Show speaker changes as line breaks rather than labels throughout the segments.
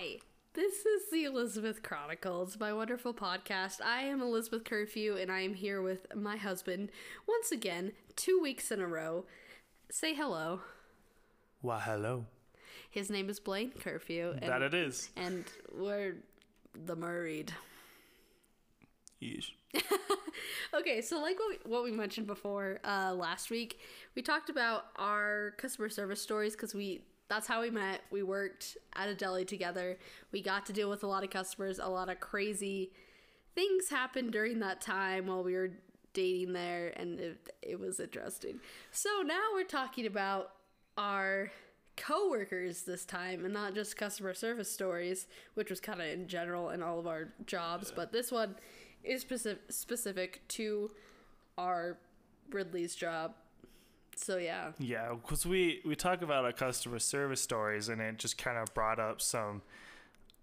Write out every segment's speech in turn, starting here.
Hi, this is the Elisabeth Chronicles, my wonderful podcast. I am Elisabeth Curfew, and I am here with my husband once again, two weeks in a row. Say hello.
Why, hello.
His name is Blaine Curfew, and,
that it is.
and we're the married.
Yeesh.
Okay, so like what we, what we mentioned before uh, last week, we talked about our customer service stories because we that's how we met. We worked at a deli together. We got to deal with a lot of customers. A lot of crazy things happened during that time while we were dating there, and it, it was interesting. So now we're talking about our coworkers this time and not just customer service stories which was kind of in general in all of our jobs but this one is specific specific to our ridley's job so yeah
Yeah, because we, we talk about our customer service stories, and it just kind of brought up some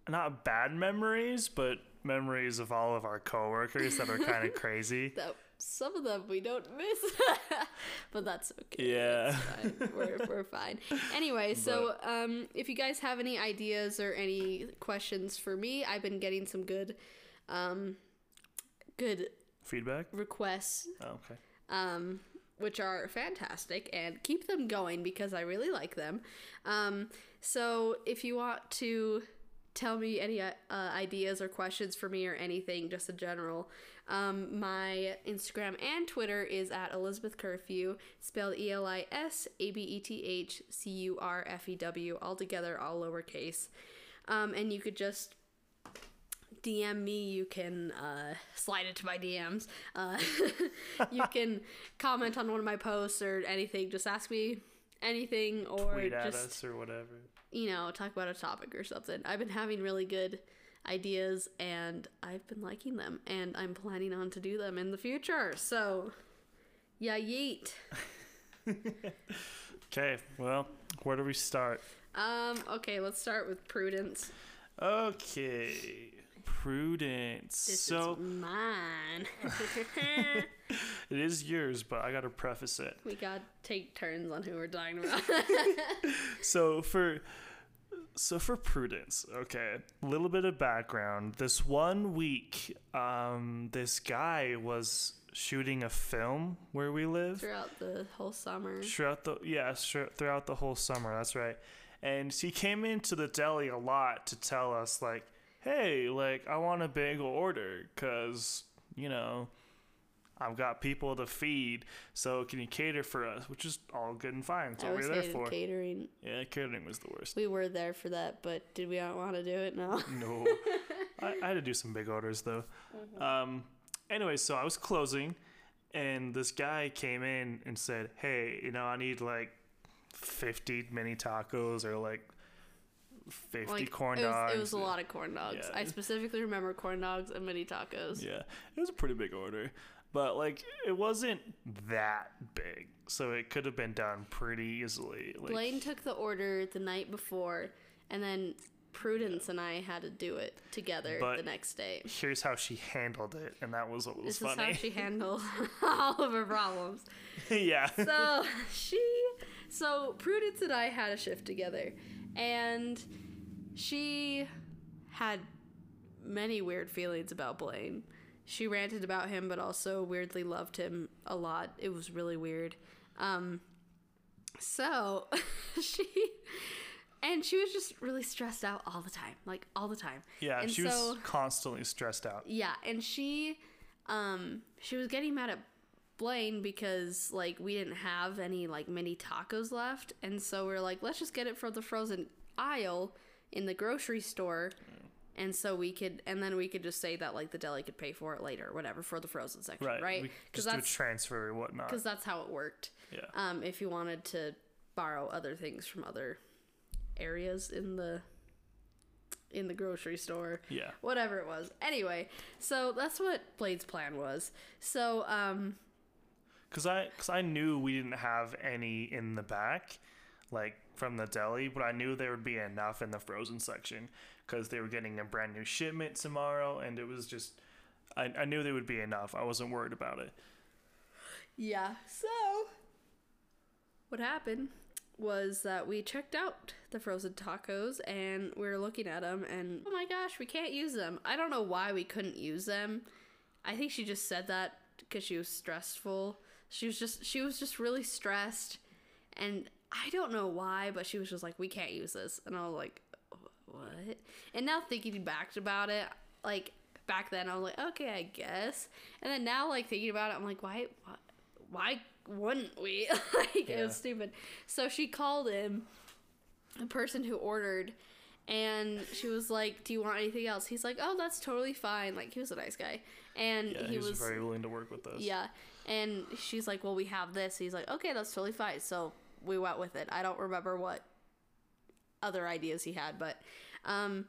not bad memories, but memories of all of our coworkers that are kind of crazy.
that some of them we don't miss but that's okay
Yeah.
fine. We're, we're fine. Anyway, so um, if you guys have any ideas or any questions for me, I've been getting some good, um, good
Feedback?
requests,
Oh, okay.
um, which are fantastic, and keep them going because I really like them. Um, so if you want to tell me any uh, ideas or questions for me or anything, just in general, um, my Instagram and Twitter is at Elisabeth Curfew, spelled E L I S A B E T H C U R F E W, all together, all lowercase. Um, and you could just DM me. You can uh, slide into my DMs. Uh, you can comment on one of my posts or anything. Just ask me anything or
Tweet at
just
us or whatever.
you know talk about a topic or something. I've been having really good ideas and I've been liking them and I'm planning on to do them in the future. So yeah, yeet.
Okay, well, where do we start?
Um. Okay, let's start with prudence.
Okay. Prudence.
This
so
is mine.
it is yours, but I gotta preface it.
we got to take turns on who we're talking about.
So for so for prudence, okay, a little bit of background. This one week, um, this guy was shooting a film where we live
throughout the whole summer.
throughout the yeah throughout the whole summer. That's right, and he came into the deli a lot to tell us like, hey, like I want a big order because you know. I've got people to feed, so can you cater for us? Which is all good and fine. That's
I always
we're there for.
catering.
Yeah, catering was the worst.
We were there for that, but did we not want to do it? No.
No, I, I had to do some big orders though.
Mm-hmm.
Um, anyway, so I was closing, and this guy came in and said, "Hey, you know, I need like fifty mini tacos or like fifty
Like
corn
it was,
dogs."
it was a lot of corn dogs.
Yeah.
I specifically remember corn dogs and mini tacos.
Yeah, it was a pretty big order, but like it wasn't that big, so it could have been done pretty easily. Like,
Blaine took the order the night before, and then Prudence and I had to do it together
But-
the next day.
here's how she handled it, and that was what was
This
funny.
is how she handled all of her problems.
yeah.
so she so prudence and i had a shift together and she had many weird feelings about blaine. She ranted about him but also weirdly loved him a lot. It was really weird. Um so she and she was just really stressed out all the time like all the time.
Yeah,
and
she
so,
was constantly stressed out.
yeah, and she um she was getting mad at Blaine because like we didn't have any like mini tacos left and so we are like let's just get it from the frozen aisle in the grocery store and so we could and then we could just say that like the deli could pay for it later whatever for the frozen section
Right.
right because
a
that's
transfer or whatnot.
because that's how it worked
Yeah.
um if you wanted to borrow other things from other areas in the in the grocery store
Yeah.
whatever it was anyway so that's what blaine's plan was so um
Cause I, cause I knew we didn't have any in the back, like from the deli, but I knew there would be enough in the frozen section, cause they were getting a brand new shipment tomorrow, and it was just, I, I knew there would be enough. I wasn't worried about it.
yeah so what happened was that we checked out the frozen tacos and we were looking at them and oh my gosh, we can't use them. I don't know why we couldn't use them. I think she just said that because she was stressful. She was just she was just really stressed and I don't know why, but she was just like we can't use this. And I was like what? And now thinking back about it, like back then I was like okay, I guess. And then now like thinking about it, I'm like why why, why wouldn't we? like it was stupid. So she called him, the person who ordered, and she was like, "Do you want anything else?" He's like, "Oh, that's totally fine." Like he was a nice guy, and
Yeah,
he, was,
very willing to work with us.
yeah. And she's like, "Well, we have this." He's like, "Okay, that's totally fine." So we went with it. I don't remember what other ideas he had, but um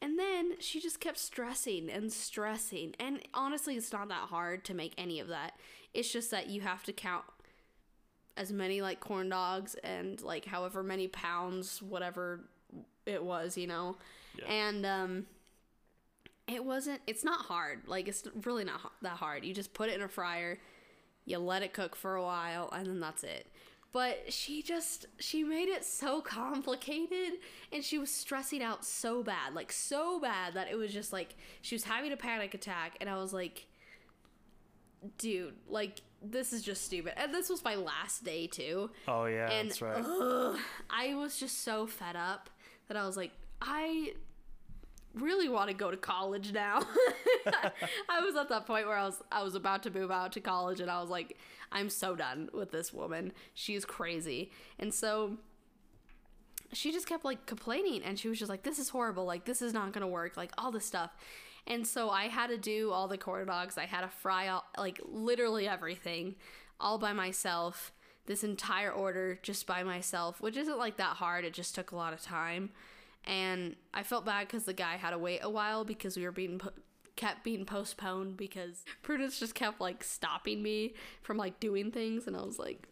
and then she just kept stressing and stressing. And honestly, it's not that hard to make any of that. It's just that you have to count as many like corn dogs and like however many pounds whatever it was, you know.
Yeah.
And um it wasn't it's not hard. Like it's really not that hard. You just put it in a fryer, you let it cook for a while and then that's it. But she just she made it so complicated and she was stressing out so bad, like so bad that it was just like she was having a panic attack and I was like dude, like this is just stupid. And this was my last day too.
Oh yeah,
And
that's right.
ugh, I was just so fed up that I was like, I really want to go to college now. I was at that point where I was I was about to move out to college and I was like, I'm so done with this woman. She's crazy. And so she just kept like complaining and she was just like, This is horrible, like this is not gonna work, like all this stuff. And so I had to do all the corn dogs. I had to fry all, like literally everything all by myself. This entire order just by myself, which isn't like that hard. It just took a lot of time. And I felt bad because the guy had to wait a while because we were being po- kept being postponed because Prudence just kept like stopping me from like doing things, and I was like,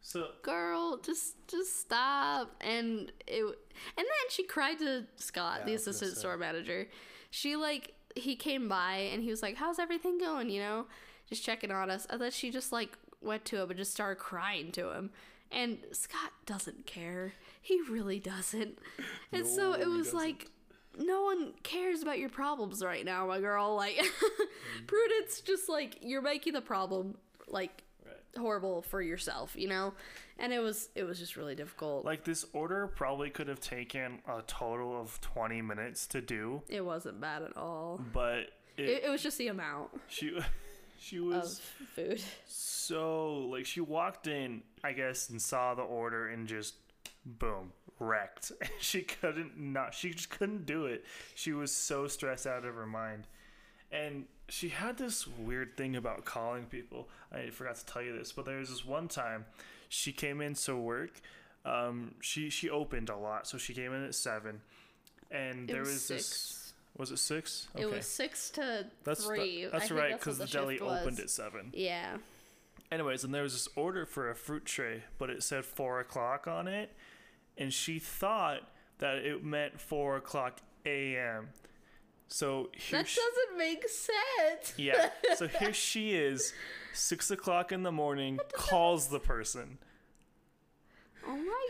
So
girl just just stop. And it and then she cried to scott
Yeah,
the
I was gonna
assistant store manager. She like he came by and he was like how's everything going? You know just checking on us. And then she just like went to him and just started crying to him. And scott doesn't care he really doesn't and so it was like no one cares about your problems right now my girl like mm-hmm. prudence just like you're making the problem like
right.
horrible for yourself, you know? And it was it was just really difficult.
Like this order probably could have taken a total of 20 minutes to do,
it wasn't bad at all.
but it,
It, it was just the amount
she she
of
was
food.
so like she walked in, I guess, and saw the order and just boom, wrecked. she couldn't not she just couldn't do it. She was so stressed out of her mind. And she had this weird thing about calling people. I forgot to tell you this, but there was this one time she came in to work. Um, she she opened a lot, so she came in at seven, and
It
there
was
was, this. Was it six?
It was six to
that's
three. I
that's
think
right, because the, deli opened at seven.
Yeah.
Anyways, and there was this order for a fruit tray, but it said four o'clock on it, and she thought that it meant four o'clock a.m. So here,
That
she,
doesn't make sense.
yeah. So here she is, six o'clock in the morning, calls the person.
Oh my!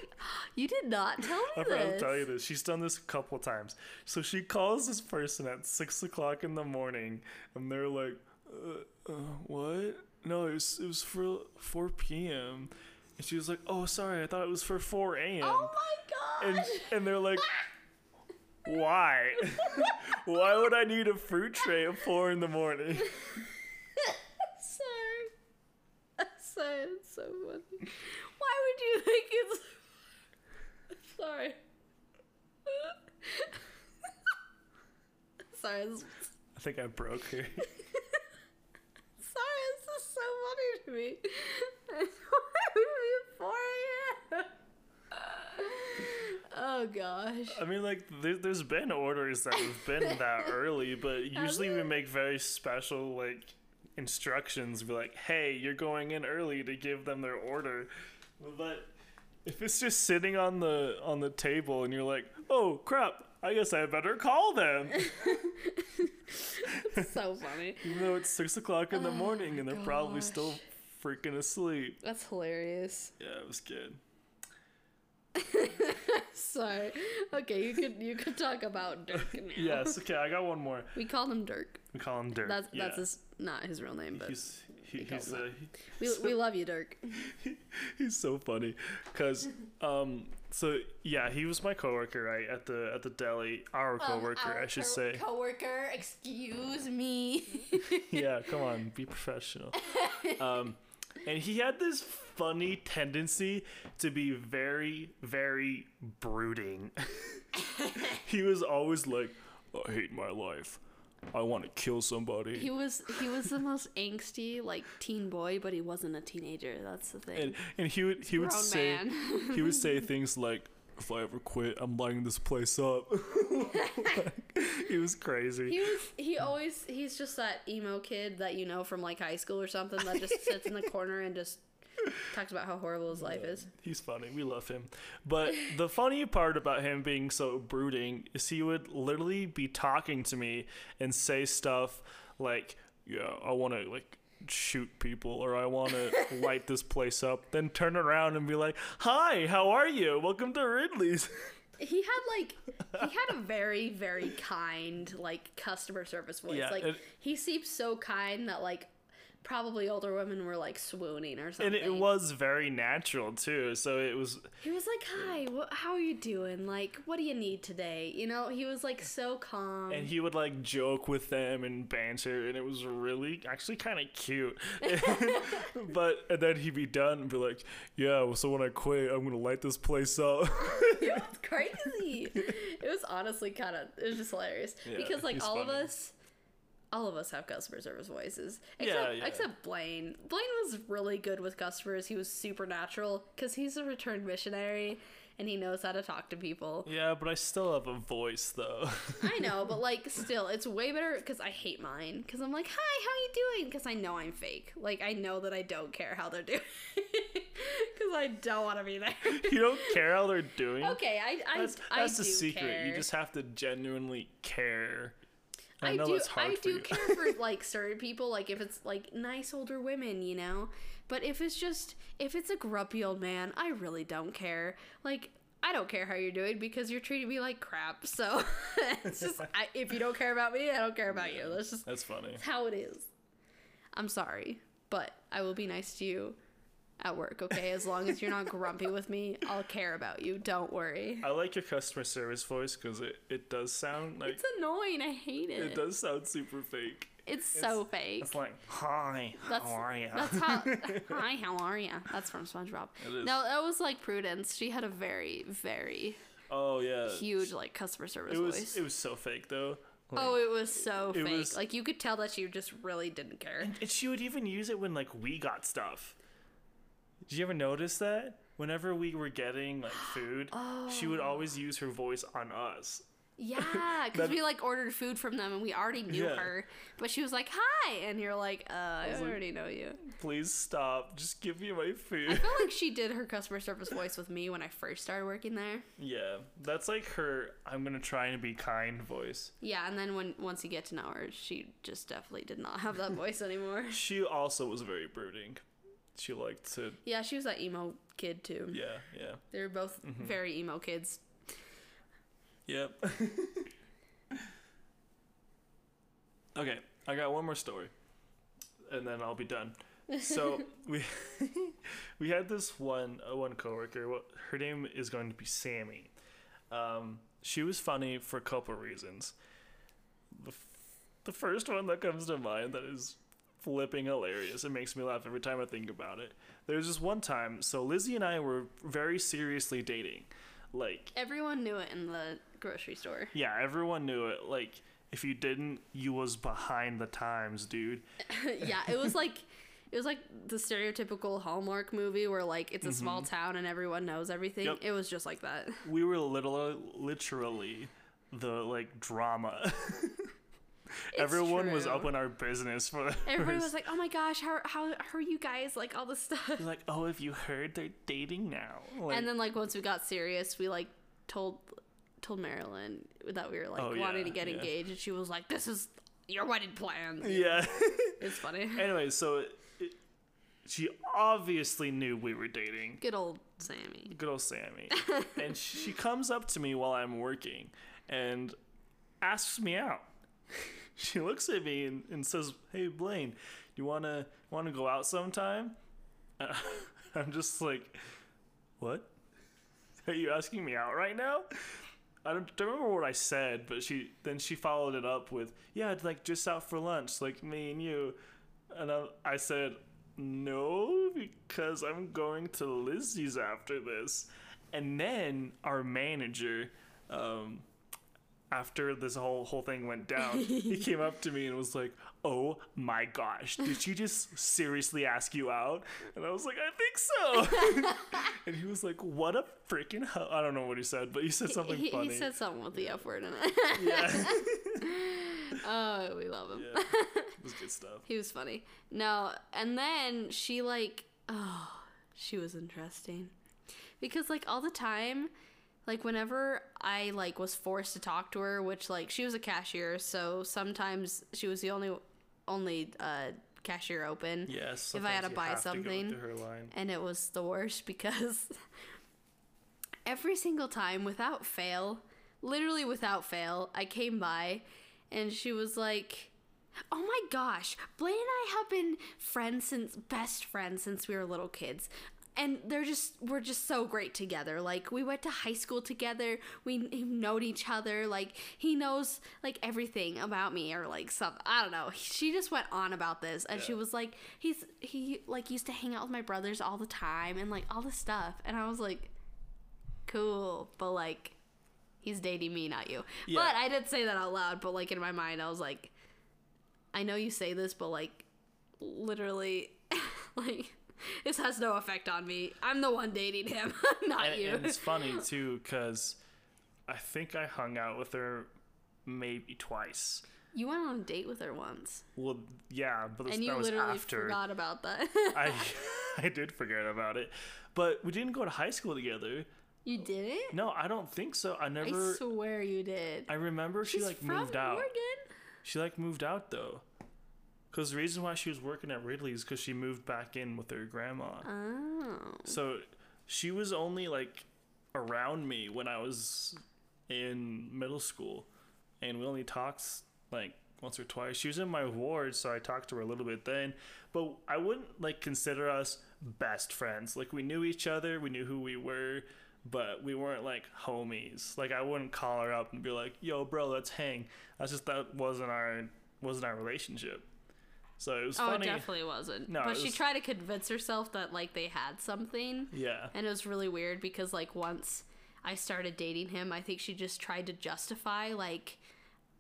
You did not tell me
I
this.
tell you this. She's done this a couple times. So she calls this person at six o'clock in the morning, and they're like, uh, uh, "What? No, it was it was for four p.m." And she was like, "Oh, sorry, I thought it was for four a.m."
Oh my
god!
and
and they're like, "Why? Why would I need a fruit tray at four in the morning?"
sorry. Sorry. It's so funny. Why would you think it's? sorry. sorry.
I think I broke her.
Sorry, this is so me. Why would it be 4 a.m.? Oh gosh.
I mean, like, there, there's been orders that have been that early, but usually we make very special, like, instructions. Be like, hey, you're going in early to give them their order. But if it's just sitting on the on the table and you're like, oh crap, I guess I better call them,
so funny.
even though it's six o'clock in the oh, morning and they're probably still
gosh.
Freaking asleep.
That's hilarious.
Yeah, it was good.
Sorry. Okay, you could you could talk about Dirk now.
Yes. Okay, I got one more.
We call him Dirk.
We call him Dirk.
That's
yeah.
that's his not his real name, but
He's he, he's
him
uh,
we, we love you, Dirk.
he's so funny because um so yeah he was my coworker right at the at the deli our coworker I should say
Coworker, excuse me.
yeah come on be professional um and he had this funny tendency to be very very brooding he was always like I hate my life I want to kill somebody
he was he was the most angsty like teen boy, but he wasn't a teenager. That's the thing.
and and he would he would say he would say things like if I ever quit, I'm lighting this place up. he was crazy.
He was he always he's just that emo kid that you know from like high school or something that just sits in the corner and just talks about how horrible his life is.
He's funny. We love him. But the funny part about him being so brooding is he would literally be talking to me and say stuff like, "Yeah, I want to like shoot people or I want to light this place up." Then turn around and be like, "Hi, how are you? Welcome to Ridley's."
He had like he had a very very kind like customer service voice.
Yeah,
like
it-
he seemed so kind that like probably older women were like swooning or something.
and it was very natural too. So it was
He was like, "Hi, wh- how are you doing? Like, what do you need today?" You know, he was like so calm.
and he would like joke with them and banter and it was really actually kind of cute but and then he'd be done and be like yeah well, so when i quit i'm gonna light this place up
it was crazy. it was honestly kind of it was just hilarious
Yeah,
because like all of us all of us have customer service voices except
Yeah, yeah.
except Blaine. Blaine was really good with customers. He was supernatural cuz he's a returned missionary and he knows how to talk to people.
yeah but i still have a voice though
I know, but like still it's way better cuz I hate mine cuz I'm like, "Hi, how are you doing?" cuz I know I'm fake. Like I know that I don't care how they're doing cuz I don't want to be there.
you don't care how they're doing
okay, I I
that's,
I
that's the secret
care.
you just have to genuinely care i,
I, do. I do care for like certain people, like if it's like nice older women, you know. But if it's just if it's a grumpy old man, I really don't care. Like I don't care how you're doing because you're treating me like crap. So it's just I, if you don't care about me, I don't care about you. That's just
that's funny
that's how it is. I'm sorry, but I will be nice to you at work. Okay, as long as you're not grumpy with me, I'll care about you. Don't worry.
i like your customer service voice because it, it does sound like
It's annoying. I hate it.
it does sound super fake
It's so fake.
it's like hi
That's,
how are you
That's how. Hi, how are you? That's from SpongeBob. No, that was like Prudence. She had a very, very
oh yeah
huge like customer service
it was
voice.
it was so fake though Like-
oh, it was so
it
fake.
was-
like you could tell that she just really didn't care.
And she would even use it when like we got stuff. Did you ever notice that? Whenever we were getting like food, she would always use her voice on us.
Yeah, because we like ordered food from them and we already knew
Yeah.
her, but she was like, "Hi," and you're like, "Uh, I,
like-
already know you."
Please stop. Just give me my food.
I feel like she did her customer service voice with me when I first started working there.
yeah, that's like her I'm going to try and be kind voice.
Yeah, and then when once you get to know her, she just definitely did not have that voice anymore.
She also was very brooding. She liked to
Yeah, she was that emo kid too.
yeah, yeah.
They were both
Mm-hmm.
very emo kids.
Yep. okay, I got one more story, and then I'll be done. So we we had this one uh, one coworker. What her name is going to be Sammy. Um, she was funny for a couple reasons. The f- the first one that comes to mind that is flipping hilarious. It makes me laugh every time I think about it. There's this one time. So Lizzie and I were very seriously dating, like
Everyone knew it in the grocery store.
yeah, everyone knew it. Like, if you didn't, you was behind the times, dude.
yeah, it was like it was like the stereotypical Hallmark movie where like it's a small town and everyone knows everything.
Mm-hmm. Yep.
It was just like that.
We were little, literally the like drama. everyone was up in our business for.
Everybody was like, "Oh my gosh, how how, how are you guys?" Like all this stuff.
like, oh, have you heard they're dating now? Like,
And then like once we got serious, we like told told Marilyn that we were like
Oh,
wanting
yeah,
to get
yeah.
engaged, and she was like, "This is your wedding plans."
yeah.
It's funny.
anyway, so it, she obviously knew we were dating.
Good old Sammy.
Good old Sammy. and she comes up to me while I'm working and asks me out. She looks at me and, and says, "Hey Blaine, you wanna wanna go out sometime?" Uh, I'm just like, "What? Are you asking me out right now?" I don't, don't remember what I said, but she then she followed it up with, "Yeah, like just out for lunch, like me and you." And I, I said, "No, because I'm going to Lizzie's after this." And then our manager, um, after this whole whole thing went down, he came up to me and was like, "Oh my gosh, did she just seriously ask you out?" And I was like, "I think so." and he was like, "What a freaking hell!" I don't know what he said, but he said something
He,
funny.
he said something with the F word in it.
yeah,
oh, we love him.
yeah, it was good stuff.
He was funny. No, and then she like, oh, she was interesting. Because like all the time, like whenever I like was forced to talk to her, which like she was a cashier, so sometimes she was the only only uh cashier open.
Yes.
If I had to buy something,
line.
and it was the worst because every single time without fail literally without fail i came by and she was like oh my gosh blaine and i have been friends since best friends since we were little kids and they're just we're just so great together. Like we went to high school together. We know each other. Like he knows like everything about me or like some i don't know. She just went on about this and she was like he's he like used to hang out with my brothers all the time and like all this stuff. And i was like cool but like he's dating me not you.
Yeah.
but i didn't say that out loud but like in my mind i was like i know you say this but like literally like this has no effect on me i'm the one dating him not
and,
you
and it's funny too because I think I hung out with her maybe twice.
you went on a date with her once
Well, yeah, but
and you
that was
literally
after
forgot about that
I I did forget about it. But we didn't go to high school together.
you didn't
No, I don't think so. I
i
never.
swear you did
I remember she like moved out.
Oregon?
She like moved out though. Cause the reason why she was working at Ridley's because she moved back in with her grandma.
oh
So she was only like around me when I was in middle school, and we only talked like once or twice. She was in my ward, so I talked to her a little bit then. But I wouldn't like consider us best friends. Like we knew each other, we knew who we were, but we weren't like homies. Like I wouldn't call her up and be like, "Yo, bro, let's hang." That's just that wasn't our wasn't our relationship. So it was
Oh,
funny.
it definitely wasn't.
No,
but
it
she tried to convince herself that like they had something,
Yeah.
and it was really weird because like once I started dating him, I think she just tried to justify like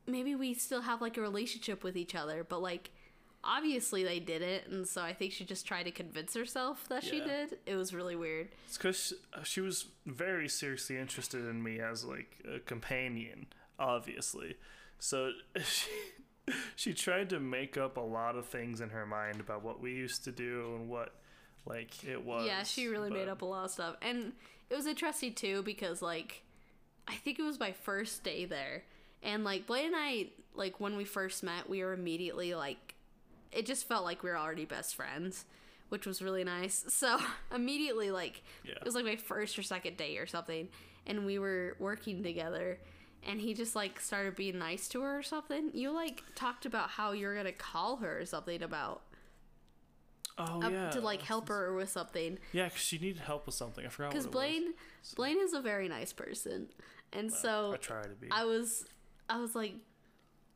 maybe we still have like a relationship with each other, but like obviously they didn't, and so I think she just tried to convince herself that she did. It was really weird.
It's because uh, she was very seriously interested in me as like a companion, obviously. So she, she tried to make up a lot of things in her mind about what we used to do and what like it was.
Yeah, she really made up a lot of stuff. And it was interesting too because like I think it was my first day there. And like Blaine and I like when we first met, we were immediately like it just felt like we were already best friends, which was really nice. So, immediately like
Yeah.
it was like my first or second day or something and we were working together and he just like started being nice to her or something. You like talked about how you're to call her or something about
Oh
up
yeah.
to like help her with something.
Yeah, because she needed help with something. I forgot.
Because
what it was.
Blaine, Blaine is a very nice person, and so
I try to be.
I was, I was like,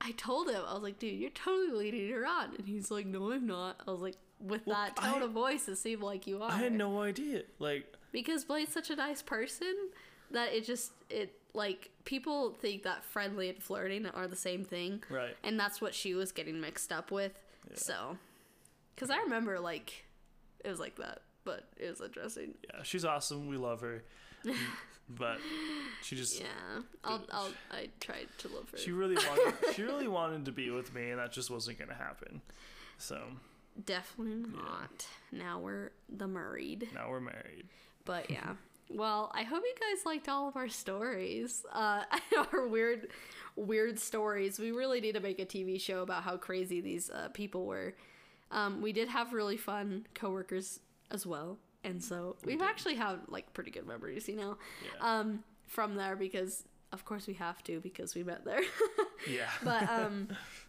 I told him, I was like, dude, you're totally leading her on, and he's like, no, I'm not. I was like, with
Well,
that tone
I-
of voice, it seemed like you are.
I had no idea. Like
because Blaine's such a nice person that it just it like people think that friendly and flirting are the same thing,
right.
and that's what she was getting mixed up with. So, because I remember like it was like that, but it was interesting.
Yeah, she's awesome. We love her. but she just
Yeah, I'll, I'll, I tried to love her.
she really wanted she really wanted to be with me and that just wasn't gonna happen. So
Definitely not. Now we're the married.
now we're married.
But yeah. Well, I hope you guys liked all of our stories. Uh, our weird, weird stories. We really need to make a TV show about how crazy these uh, people were. Um, we did have really fun coworkers as well, and so we've
did.
actually had like pretty good memories, you know,
Yeah.
um, from there because of course we have to because we met there.
yeah.
but um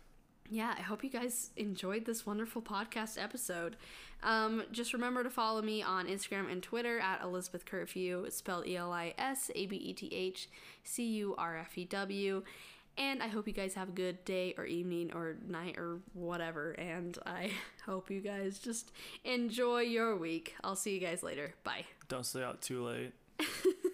yeah i hope you guys enjoyed this wonderful podcast episode um, just remember to follow me on instagram and twitter at elisabeth curfew spelled E L I S A B E T H C U R F E W. and i hope you guys have a good day or evening or night or whatever and i hope you guys just enjoy your week i'll see you guys later bye
Don't stay out too late.